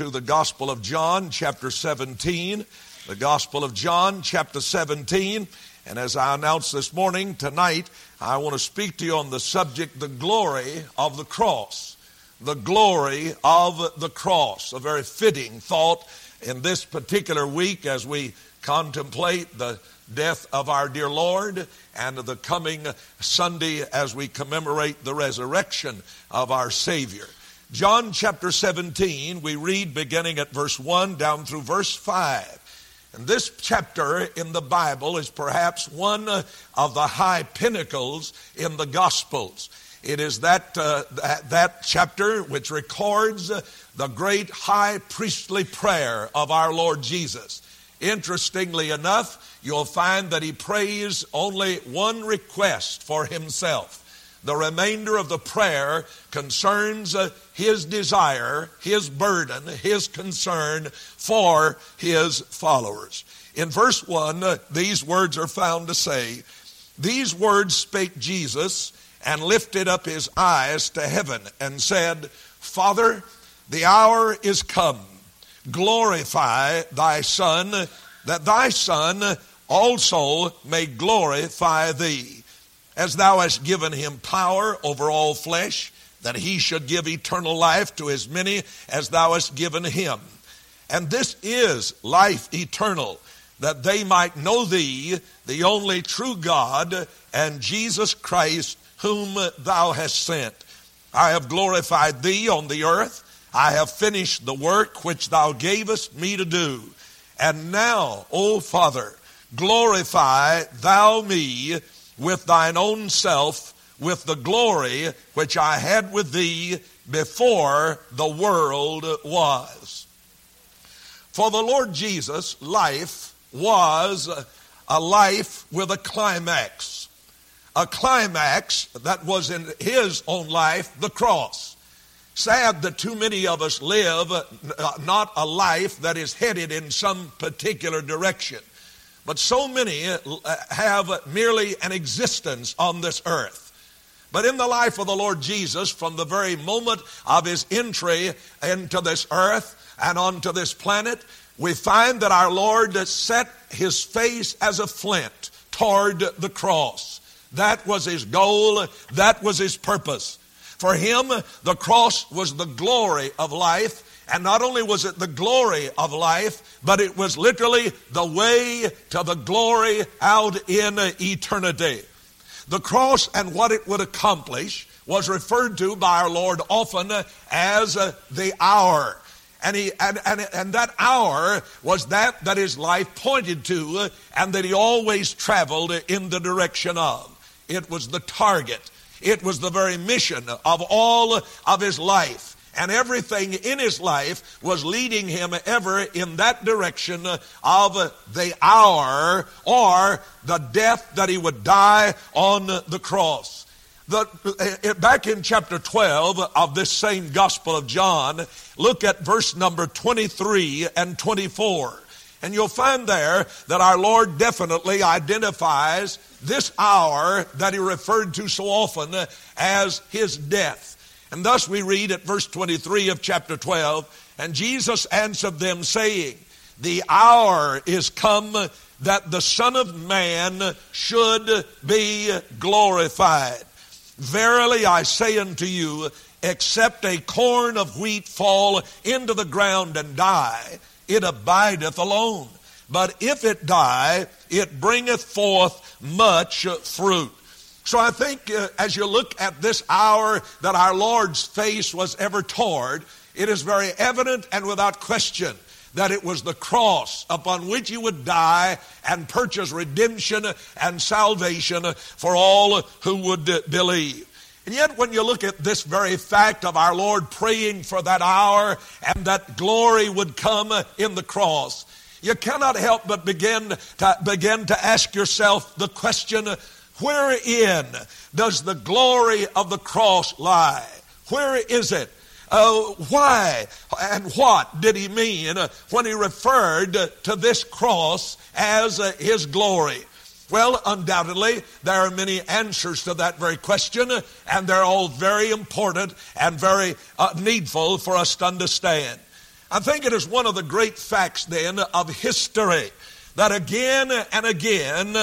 to the Gospel of John, chapter 17. The Gospel of John, chapter 17. And as I announced this morning, tonight, I want to speak to you on the subject, the glory of the cross. The glory of the cross. A very fitting thought in this particular week as we contemplate the death of our dear Lord and the coming Sunday as we commemorate the resurrection of our Savior. John chapter 17, we read beginning at verse 1 down through verse 5. And this chapter in the Bible is perhaps one of the high pinnacles in the Gospels. It is that, uh, that, that, chapter which records the great high priestly prayer of our Lord Jesus. Interestingly enough, you'll find that he prays only one request for himself. The remainder of the prayer concerns uh, his desire, his burden, his concern for his followers. In verse 1, uh, these words are found to say, These words spake Jesus and lifted up his eyes to heaven and said, Father, the hour is come. Glorify thy Son, that thy Son also may glorify thee as thou hast given him power over all flesh, that he should give eternal life to as many as thou hast given him. And this is life eternal, that they might know thee, the only true God, and Jesus Christ, whom thou hast sent. I have glorified thee on the earth. I have finished the work which thou gavest me to do. And now, O Father, glorify thou me with thine own self with the glory which I had with thee before the world was. For the Lord Jesus, life was a life with a climax. A climax that was in his own life, the cross. Sad that too many of us live not a life that is headed in some particular direction. But so many uh, have merely an existence on this earth. But in the life of the Lord Jesus, from the very moment of his entry into this earth and onto this planet, we find that our Lord set his face as a flint toward the cross. That was his goal, that was his purpose. For him, the cross was the glory of life, and not only was it the glory of life, but it was literally the way to the glory out in eternity. The cross and what it would accomplish was referred to by our Lord often as the hour. And, he, and, and, and that hour was that that his life pointed to and that he always traveled in the direction of. It was the target. It was the very mission of all of his life and everything in his life was leading him ever in that direction of the hour or the death that he would die on the cross. The, eh, back in chapter 12 of this same Gospel of John, look at verse number 23 and 24. And you'll find there that our Lord definitely identifies this hour that he referred to so often as his death. And thus we read at verse 23 of chapter 12, and Jesus answered them, saying, The hour is come that the Son of Man should be glorified. Verily I say unto you, except a corn of wheat fall into the ground and die, it abideth alone. But if it die, it bringeth forth much fruit. So I think uh, as you look at this hour that our Lord's face was ever toward, it is very evident and without question that it was the cross upon which he would die and purchase redemption and salvation for all who would believe. And yet, when you look at this very fact of our Lord praying for that hour and that glory would come in the cross, you cannot help but begin to begin to ask yourself the question Wherein does the glory of the cross lie? Where is it? Uh, why and what did he mean when he referred to this cross as uh, his glory? Well, undoubtedly, there are many answers to that very question, and they're all very important and very uh, needful for us to understand. I think it is one of the great facts then of history that again and again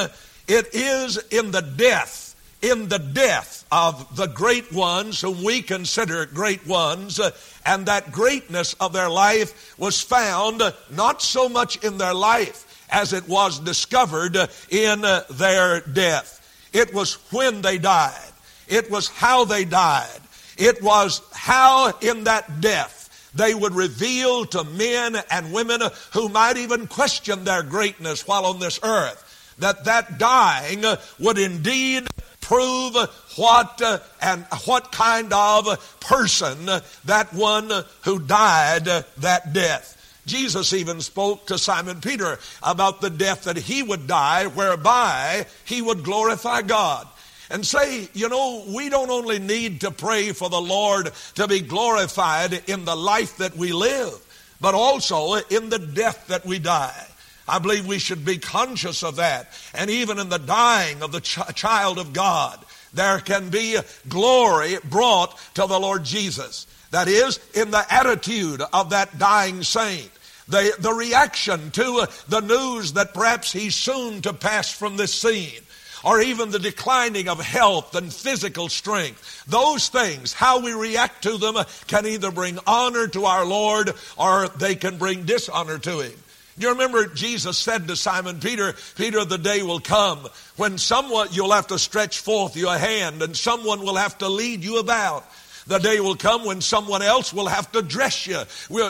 it is in the death in the death of the great ones whom we consider great ones, uh, and that greatness of their life was found not so much in their life as it was discovered in uh, their death. It was when they died, it was how they died, it was how in that death they would reveal to men and women who might even question their greatness while on this earth that that dying would indeed prove what uh, and what kind of person that one who died that death. Jesus even spoke to Simon Peter about the death that he would die, whereby he would glorify God. And say, you know, we don't only need to pray for the Lord to be glorified in the life that we live, but also in the death that we die. I believe we should be conscious of that. And even in the dying of the ch- child of God, there can be glory brought to the Lord Jesus. That is, in the attitude of that dying saint. The, the reaction to the news that perhaps he's soon to pass from this scene or even the declining of health and physical strength. Those things, how we react to them, can either bring honor to our Lord or they can bring dishonor to Him. You remember Jesus said to Simon Peter, Peter, the day will come when someone, you'll have to stretch forth your hand and someone will have to lead you about. The day will come when someone else will have to dress you.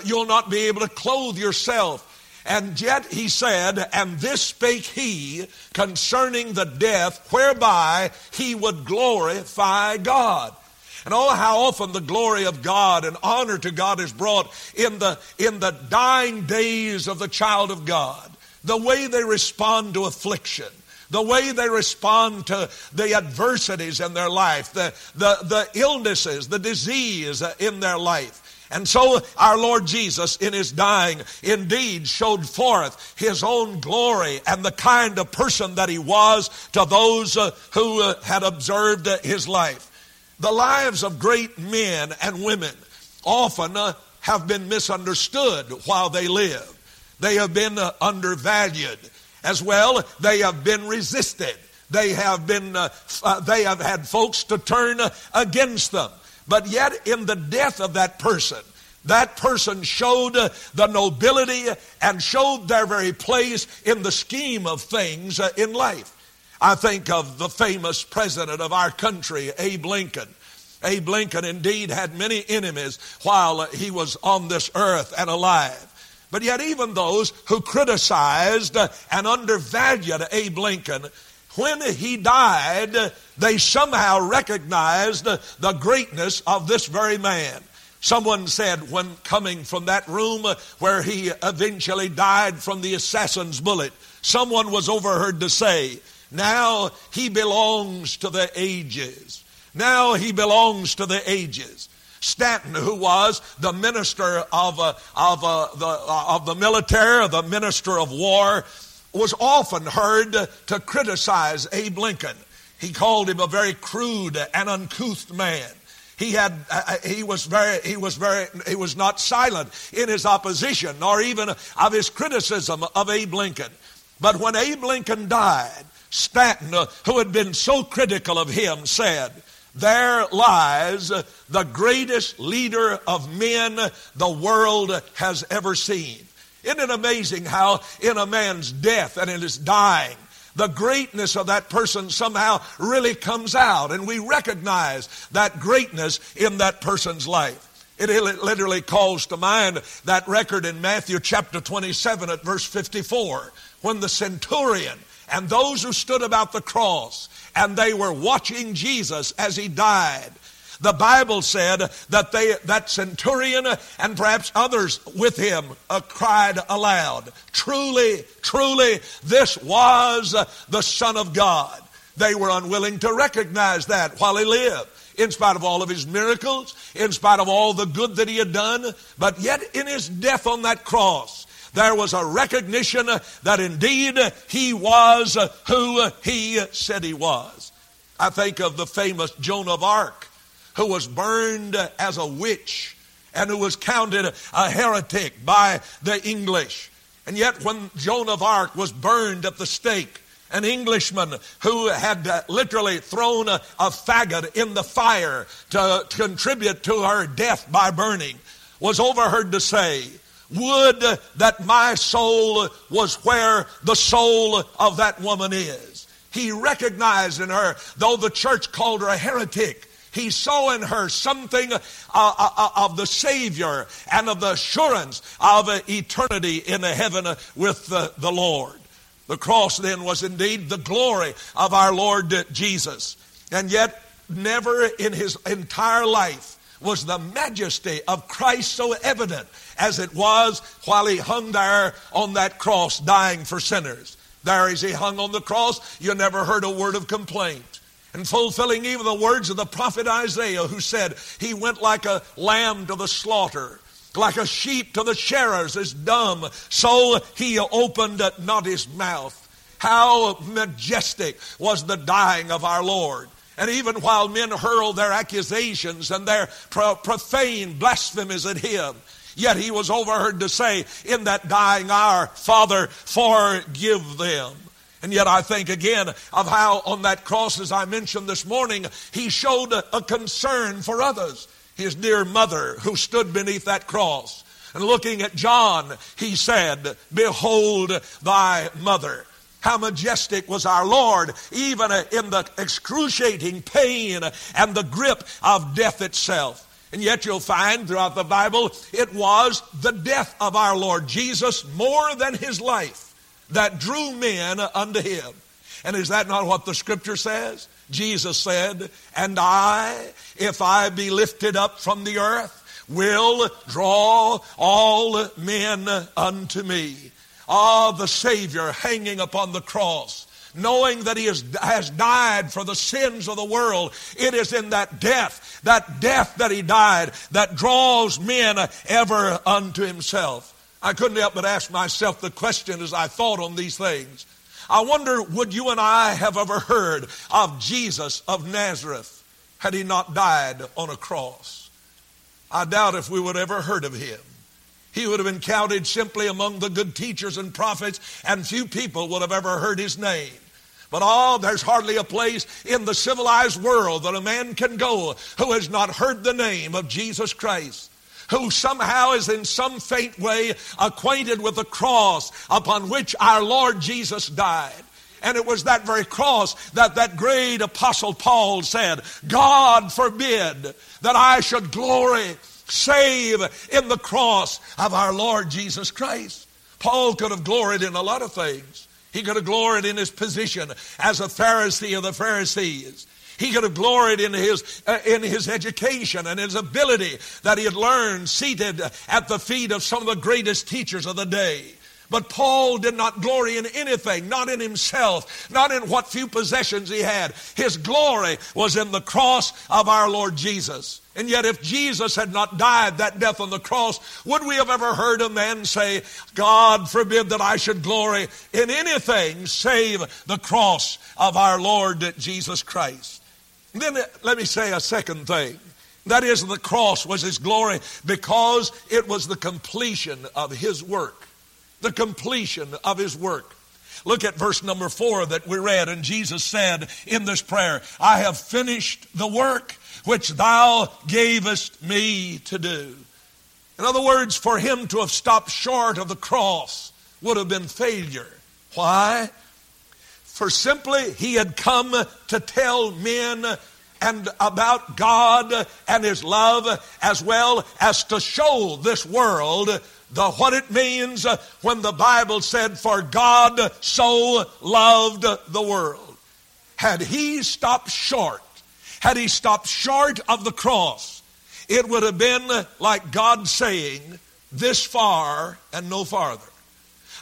You'll not be able to clothe yourself. And yet he said, And this spake he concerning the death whereby he would glorify God. And oh, how often the glory of God and honor to God is brought in the, in the dying days of the child of God. The way they respond to affliction, the way they respond to the adversities in their life, the, the, the illnesses, the disease in their life. And so our Lord Jesus in his dying indeed showed forth his own glory and the kind of person that he was to those uh, who uh, had observed his life. The lives of great men and women often uh, have been misunderstood while they live. They have been uh, undervalued. As well, they have been resisted. They have been, uh, uh they have had folks to turn uh, against them. But yet, in the death of that person, that person showed uh, the nobility and showed their very place in the scheme of things in life. I think of the famous president of our country, Abe Lincoln. Abe Lincoln indeed had many enemies while he was on this earth and alive. But yet, even those who criticized and undervalued Abe Lincoln, when he died, they somehow recognized the greatness of this very man. Someone said when coming from that room where he eventually died from the assassin's bullet, someone was overheard to say, now he belongs to the ages. Now he belongs to the ages. Stanton, who was the minister of, uh, of, uh, the, uh, of the military, the minister of war, was often heard to criticize Abe Lincoln. He called him a very crude and uncouth man. He had, uh, he was very, he was very, he was not silent in his opposition nor even of his criticism of Abe Lincoln. But when Abe Lincoln died, Stanton, uh, who had been so critical of him, said, There lies the greatest leader of men the world has ever seen. Isn't it amazing how, in a man's death and in his dying, the greatness of that person somehow really comes out, and we recognize that greatness in that person's life. It literally calls to mind that record in Matthew chapter 27 at verse 54 when the centurion and those who stood about the cross and they were watching Jesus as he died. The Bible said that they, that centurion and perhaps others with him uh, cried aloud, truly, truly, this was the Son of God. They were unwilling to recognize that while he lived in spite of all of his miracles, in spite of all the good that he had done, but yet in his death on that cross, there was a recognition that indeed he was who he said he was. I think of the famous Joan of Arc, who was burned as a witch and who was counted a heretic by the English. And yet, when Joan of Arc was burned at the stake, an Englishman who had literally thrown a, a, faggot in the fire to contribute to her death by burning was overheard to say, Would that my soul was where the soul of that woman is. He recognized in her, though the church called her a heretic, he saw in her something uh, uh, uh, of the Savior and of the assurance of eternity in the heaven with the, the Lord. The cross then was indeed the glory of our Lord Jesus. And yet, never in his entire life was the majesty of Christ so evident as it was while he hung there on that cross dying for sinners. There as he hung on the cross, you never heard a word of complaint and fulfilling even the words of the prophet Isaiah, who said, He went like a lamb to the slaughter, like a sheep to the shearers is dumb, so he opened not his mouth. How majestic was the dying of our Lord. And even while men hurled their accusations and their profane blasphemies at him, yet he was overheard to say in that dying hour, Father, forgive them. And yet I think again of how on that cross, as I mentioned this morning, he showed a, concern for others. His dear mother who stood beneath that cross. And looking at John, he said, Behold thy mother. How majestic was our Lord, even in the excruciating pain and the grip of death itself. And yet you'll find throughout the Bible, it was the death of our Lord Jesus more than his life that drew men unto him. And is that not what the scripture says? Jesus said, And I, if I be lifted up from the earth, will draw all men unto me. Ah, the Savior hanging upon the cross knowing that he has, died for the sins of the world. It is in that death, that death that he died, that draws men ever unto himself. I couldn't help but ask myself the question as I thought on these things. I wonder, would you and I have ever heard of Jesus of Nazareth had he not died on a cross? I doubt if we would ever heard of him. He would have been counted simply among the good teachers and prophets, and few people would have ever heard his name. But oh, there's hardly a place in the civilized world that a man can go who has not heard the name of Jesus Christ who somehow is in some faint way acquainted with the cross upon which our Lord Jesus died. And it was that very cross that that great apostle Paul said, God forbid that I should glory save in the cross of our Lord Jesus Christ. Paul could have gloried in a lot of things. He could have gloried in his position as a Pharisee of the Pharisees. He could have gloried in his, uh, in his education and his ability that he had learned seated at the feet of some of the greatest teachers of the day. But Paul did not glory in anything, not in himself, not in what few possessions he had. His glory was in the cross of our Lord Jesus. And yet, if Jesus had not died that death on the cross, would we have ever heard a man say, God forbid that I should glory in anything save the cross of our Lord Jesus Christ? Then uh, let me say a second thing. That is, the cross was his glory because it was the completion of his work. The completion of his work. Look at verse number four that we read, and Jesus said in this prayer, I have finished the work which thou gavest me to do. In other words, for him to have stopped short of the cross would have been failure. Why? For simply he had come to tell men and about God and His love as well as to show this world the what it means when the Bible said, For God so loved the world. Had He stopped short, had He stopped short of the cross, it would have been like God saying, This far and no farther.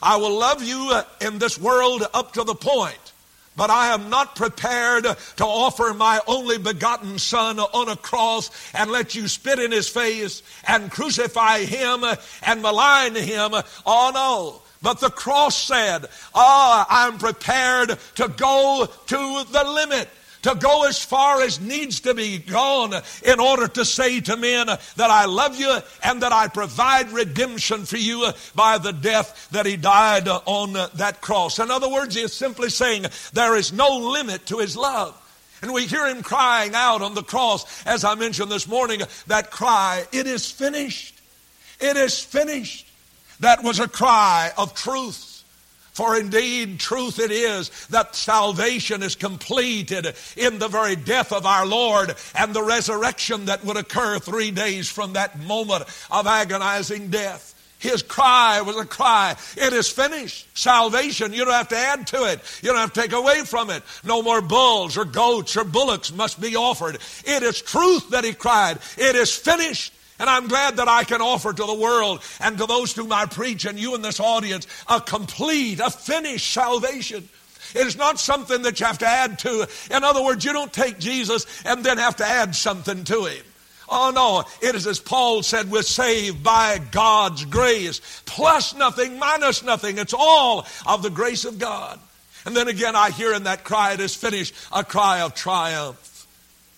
I will love you in this world up to the point but I am not prepared to offer my only begotten Son on a cross and let you spit in his face and crucify him and malign him. Oh no. But the cross said, Ah, oh, I'm prepared to go to the limit to go as far as needs to be gone in order to say to men that I love you and that I provide redemption for you by the death that he died on that cross. In other words, he is simply saying there is no limit to his love. And we hear him crying out on the cross, as I mentioned this morning, that cry, it is finished. It is finished. That was a cry of truth. For indeed, truth it is that salvation is completed in the very death of our Lord and the resurrection that would occur three days from that moment of agonizing death. His cry was a cry. It is finished. Salvation. You don't have to add to it. You don't have to take away from it. No more bulls or goats or bullocks must be offered. It is truth that he cried. It is finished. And I'm glad that I can offer to the world and to those to whom I preach and you in this audience a complete, a finished salvation. It is not something that you have to add to. In other words, you don't take Jesus and then have to add something to him. Oh no, it is as Paul said, we're saved by God's grace, plus nothing, minus nothing. It's all of the grace of God. And then again, I hear in that cry, it is finished, a cry of triumph.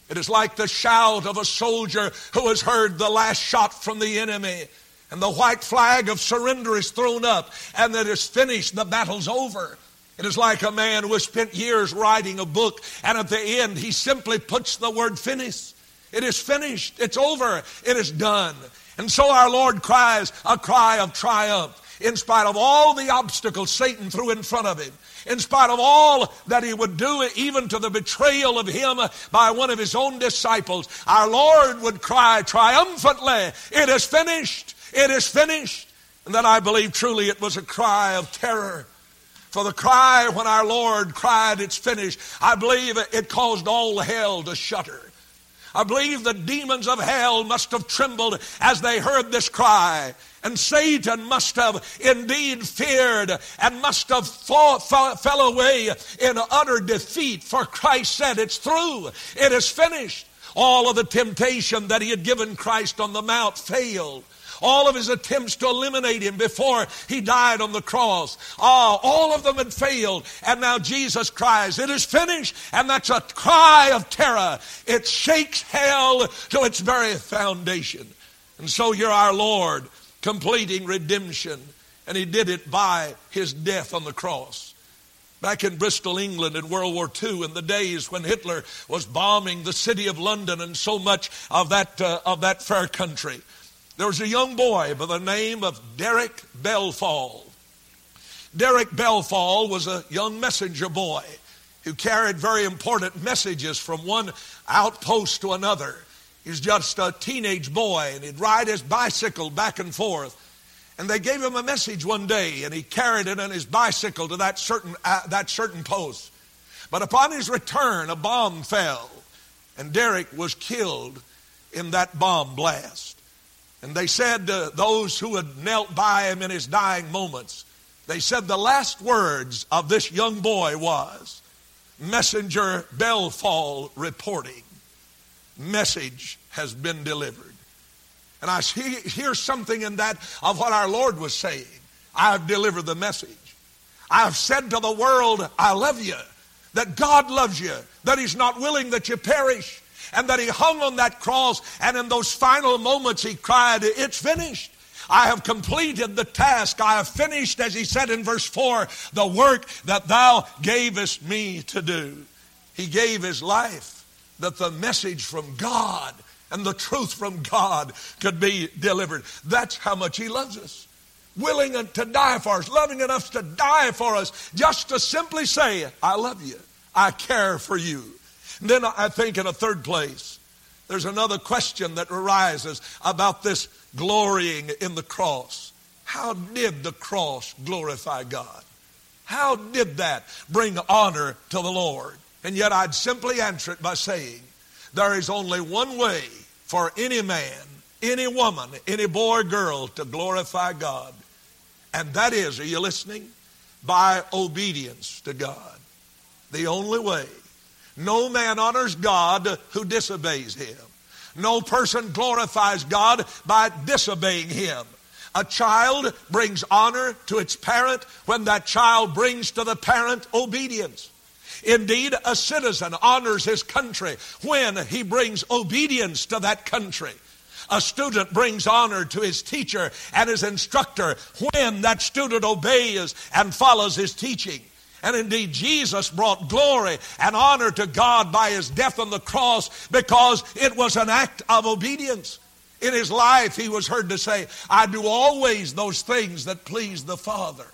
It is like the shout of a soldier who has heard the last shot from the enemy. And the white flag of surrender is thrown up, and that is finished, the battle's over. It is like a man who has spent years writing a book, and at the end, he simply puts the word finish. It is finished. It's over. It is done. And so our Lord cries a cry of triumph in spite of all the obstacles Satan threw in front of him in spite of all that he would do, even to the betrayal of him by one of his own disciples, our Lord would cry triumphantly, It is finished! It is finished! And then I believe truly it was a cry of terror. For the cry when our Lord cried, It's finished, I believe it caused all hell to shudder. I believe the demons of hell must have trembled as they heard this cry. And Satan must have indeed feared and must have fought, fell away in utter defeat. For Christ said, It's through, it is finished. All of the temptation that he had given Christ on the Mount failed. All of his attempts to eliminate him before he died on the cross, oh, all of them had failed. And now Jesus cries, It is finished. And that's a cry of terror. It shakes hell to its very foundation. And so here our Lord completing redemption. And he did it by his death on the cross. Back in Bristol, England in World War II, in the days when Hitler was bombing the city of London and so much of that, uh, of that fair country, there was a young boy by the name of Derek Belfall. Derek Belfall was a young messenger boy who carried very important messages from one outpost to another. He was just a teenage boy and he'd ride his bicycle back and forth. And they gave him a message one day and he carried it on his bicycle to that certain, uh, that certain post. But upon his return, a bomb fell and Derek was killed in that bomb blast. And they said to those who had knelt by him in his dying moments, they said the last words of this young boy was, Messenger Belfall reporting, message has been delivered. And I hear something in that of what our Lord was saying. I have delivered the message. I have said to the world, I love you, that God loves you, that He's not willing that you perish, and that he hung on that cross, and in those final moments he cried, It's finished. I have completed the task. I have finished, as he said in verse 4, the work that thou gavest me to do. He gave his life that the message from God and the truth from God could be delivered. That's how much he loves us. Willing to die for us, loving enough to die for us, just to simply say, I love you. I care for you. And then I think in a third place, there's another question that arises about this glorying in the cross. How did the cross glorify God? How did that bring honor to the Lord? And yet I'd simply answer it by saying, there is only one way for any man, any woman, any boy or girl to glorify God. And that is, are you listening? By obedience to God. The only way. No man honors God who disobeys him. No person glorifies God by disobeying him. A child brings honor to its parent when that child brings to the parent obedience. Indeed, a citizen honors his country when he brings obedience to that country. A student brings honor to his teacher and his instructor when that student obeys and follows his teaching. And indeed, Jesus brought glory and honor to God by his death on the cross because it was an act of obedience. In his life, he was heard to say, I do always those things that please the Father.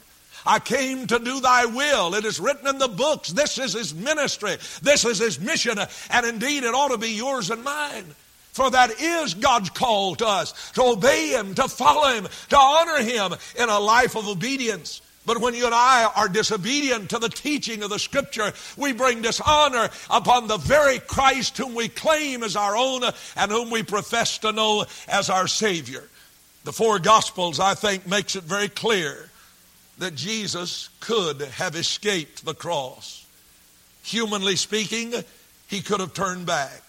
I came to do thy will. It is written in the books. This is his ministry. This is his mission. And indeed, it ought to be yours and mine. For that is God's call to us to obey him, to follow him, to honor him in a life of obedience. But when you and I are disobedient to the teaching of the Scripture, we bring dishonor upon the very Christ whom we claim as our own and whom we profess to know as our Savior. The four Gospels, I think, makes it very clear that Jesus could have escaped the cross. Humanly speaking, he could have turned back.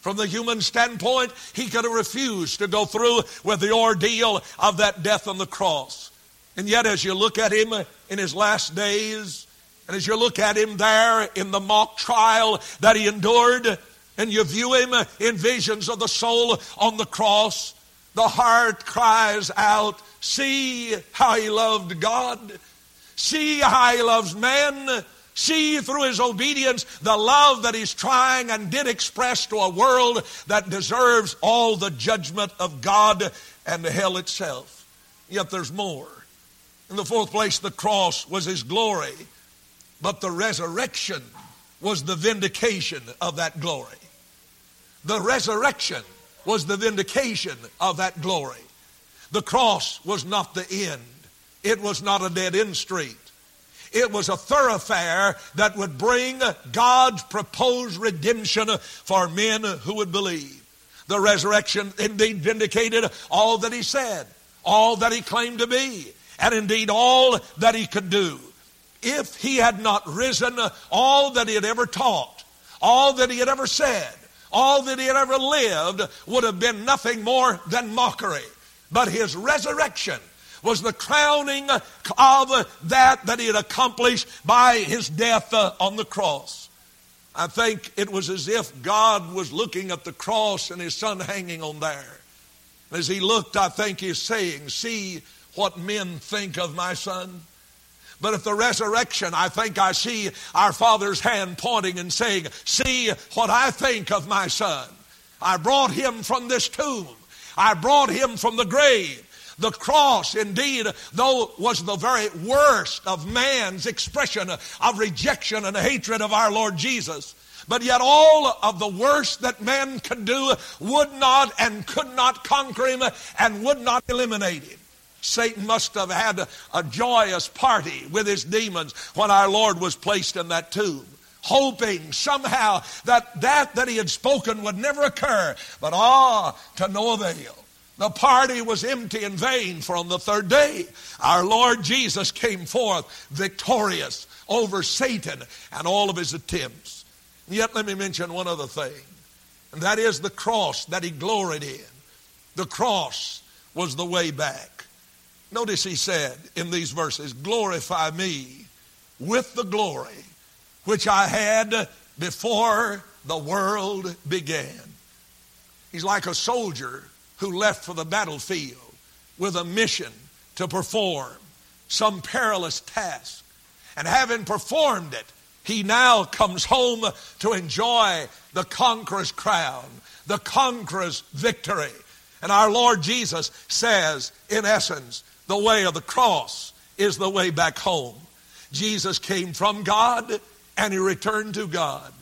From the human standpoint, he could have refused to go through with the ordeal of that death on the cross. And yet, as you look at him in his last days, and as you look at him there in the mock trial that he endured, and you view him in visions of the soul on the cross, the heart cries out, See how he loved God. See how he loves man. See through his obedience the love that he's trying and did express to a world that deserves all the judgment of God and hell itself. Yet there's more. In the fourth place, the cross was his glory, but the resurrection was the vindication of that glory. The resurrection was the vindication of that glory. The cross was not the end. It was not a dead end street. It was a thoroughfare that would bring God's proposed redemption for men who would believe. The resurrection indeed vindicated all that he said, all that he claimed to be and indeed all that he could do. If he had not risen, all that he had ever taught, all that he had ever said, all that he had ever lived would have been nothing more than mockery. But his resurrection was the crowning of that that he had accomplished by his death uh, on the cross. I think it was as if God was looking at the cross and his son hanging on there. As he looked, I think he's saying, See, what men think of my son. But at the resurrection, I think I see our Father's hand pointing and saying, See what I think of my son. I brought him from this tomb. I brought him from the grave. The cross, indeed, though was the very worst of man's expression of rejection and hatred of our Lord Jesus. But yet all of the worst that man could do would not and could not conquer him and would not eliminate him. Satan must have had a, a, joyous party with his demons when our Lord was placed in that tomb, hoping somehow that that that he had spoken would never occur. But ah, to no avail. The party was empty and vain, for on the third day, our Lord Jesus came forth victorious over Satan and all of his attempts. Yet, let me mention one other thing, and that is the cross that he gloried in. The cross was the way back. Notice he said in these verses, Glorify me with the glory which I had before the world began. He's like a soldier who left for the battlefield with a mission to perform some perilous task. And having performed it, he now comes home to enjoy the conqueror's crown, the conqueror's victory. And our Lord Jesus says, in essence, the way of the cross is the way back home. Jesus came from God and he returned to God.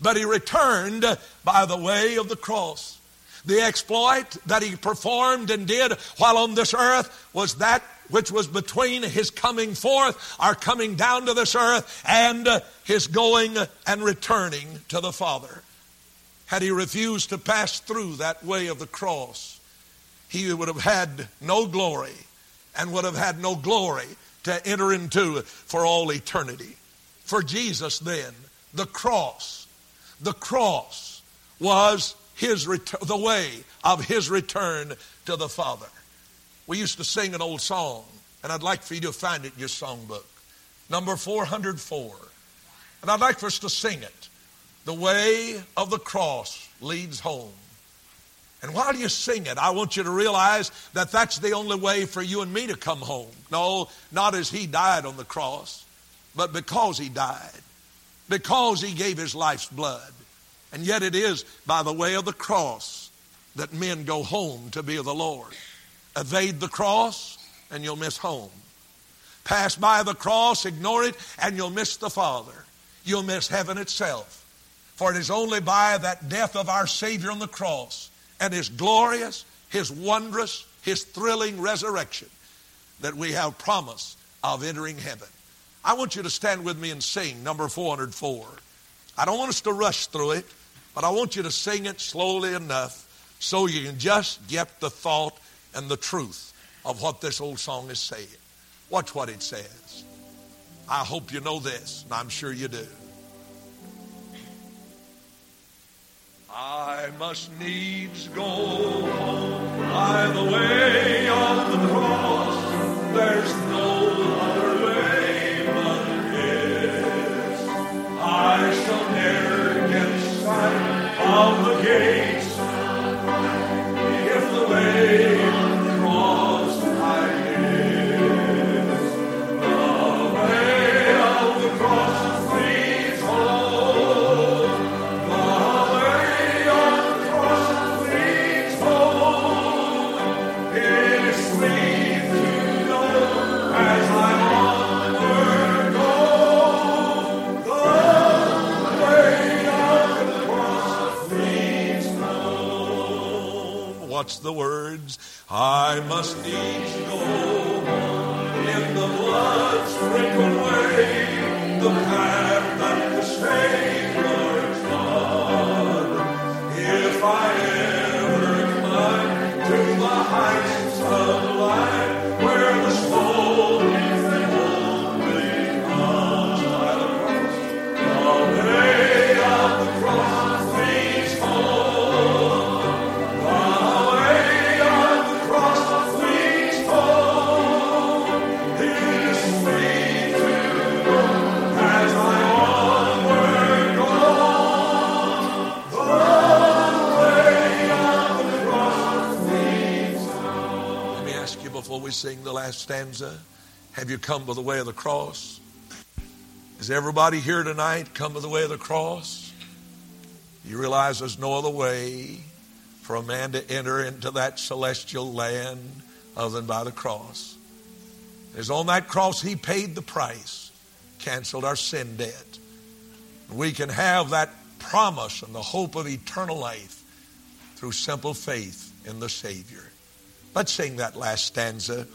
But he returned by the way of the cross. The exploit that he performed and did while on this earth was that which was between his coming forth, our coming down to this earth, and his going and returning to the Father. Had he refused to pass through that way of the cross, he would have had no glory and would have had no glory to enter into for all eternity. For Jesus, then, the cross, the cross was his ret- the way of his return to the Father. We used to sing an old song, and I'd like for you to find it in your songbook. Number 404. And I'd like for us to sing it. The way of the cross leads home. And while you sing it, I want you to realize that that's the only way for you and me to come home. No, not as He died on the cross, but because He died, because He gave His life's blood. And yet it is by the way of the cross that men go home to be of the Lord. Evade the cross, and you'll miss home. Pass by the cross, ignore it, and you'll miss the Father. You'll miss heaven itself. For it is only by that death of our Savior on the cross and His glorious, His wondrous, His thrilling resurrection that we have promise of entering heaven. I want you to stand with me and sing number 404. I don't want us to rush through it, but I want you to sing it slowly enough so you can just get the thought and the truth of what this old song is saying. Watch what it says. I hope you know this, and I'm sure you do. I must needs go by the way of the cross. There's no other way but this. I shall never get sight of the I must needs stanza have you come by the way of the cross? Is everybody here tonight come by the way of the cross? You realize there's no other way for a man to enter into that celestial land other than by the cross. It's on that cross he paid the price, canceled our sin debt. We can have that promise and the hope of eternal life through simple faith in the Savior. Let's sing that last stanza.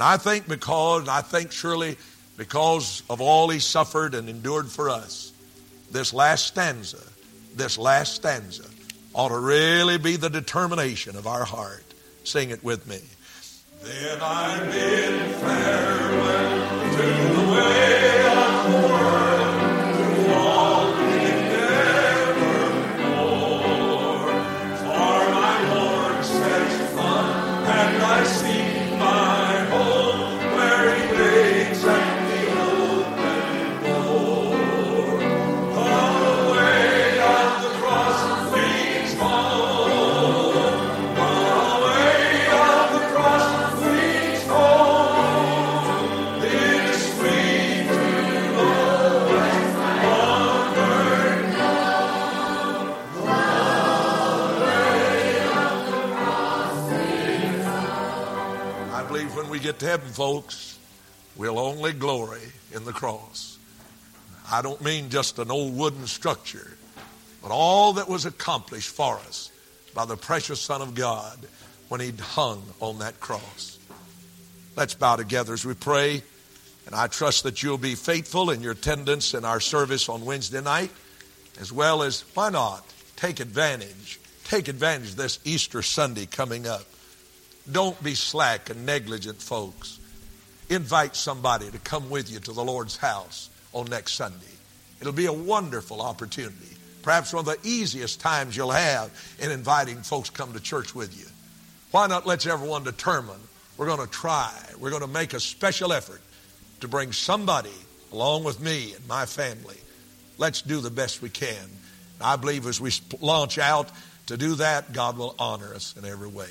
And I think because, I think surely because of all he suffered and endured for us, this last stanza, this last stanza ought to really be the determination of our heart. Sing it with me. Then I bid farewell to get to heaven, folks, we'll only glory in the cross. I don't mean just an old wooden structure, but all that was accomplished for us by the precious Son of God when He hung on that cross. Let's bow together as we pray, and I trust that you'll be faithful in your attendance in our service on Wednesday night, as well as, why not, take advantage, take advantage of this Easter Sunday coming up. Don't be slack and negligent, folks. Invite somebody to come with you to the Lord's house on next Sunday. It'll be a wonderful opportunity. Perhaps one of the easiest times you'll have in inviting folks come to church with you. Why not let everyone determine we're going to try, we're going to make a special effort to bring somebody along with me and my family. let's do the best we can. I believe as we launch out to do that, God will honor us in every way.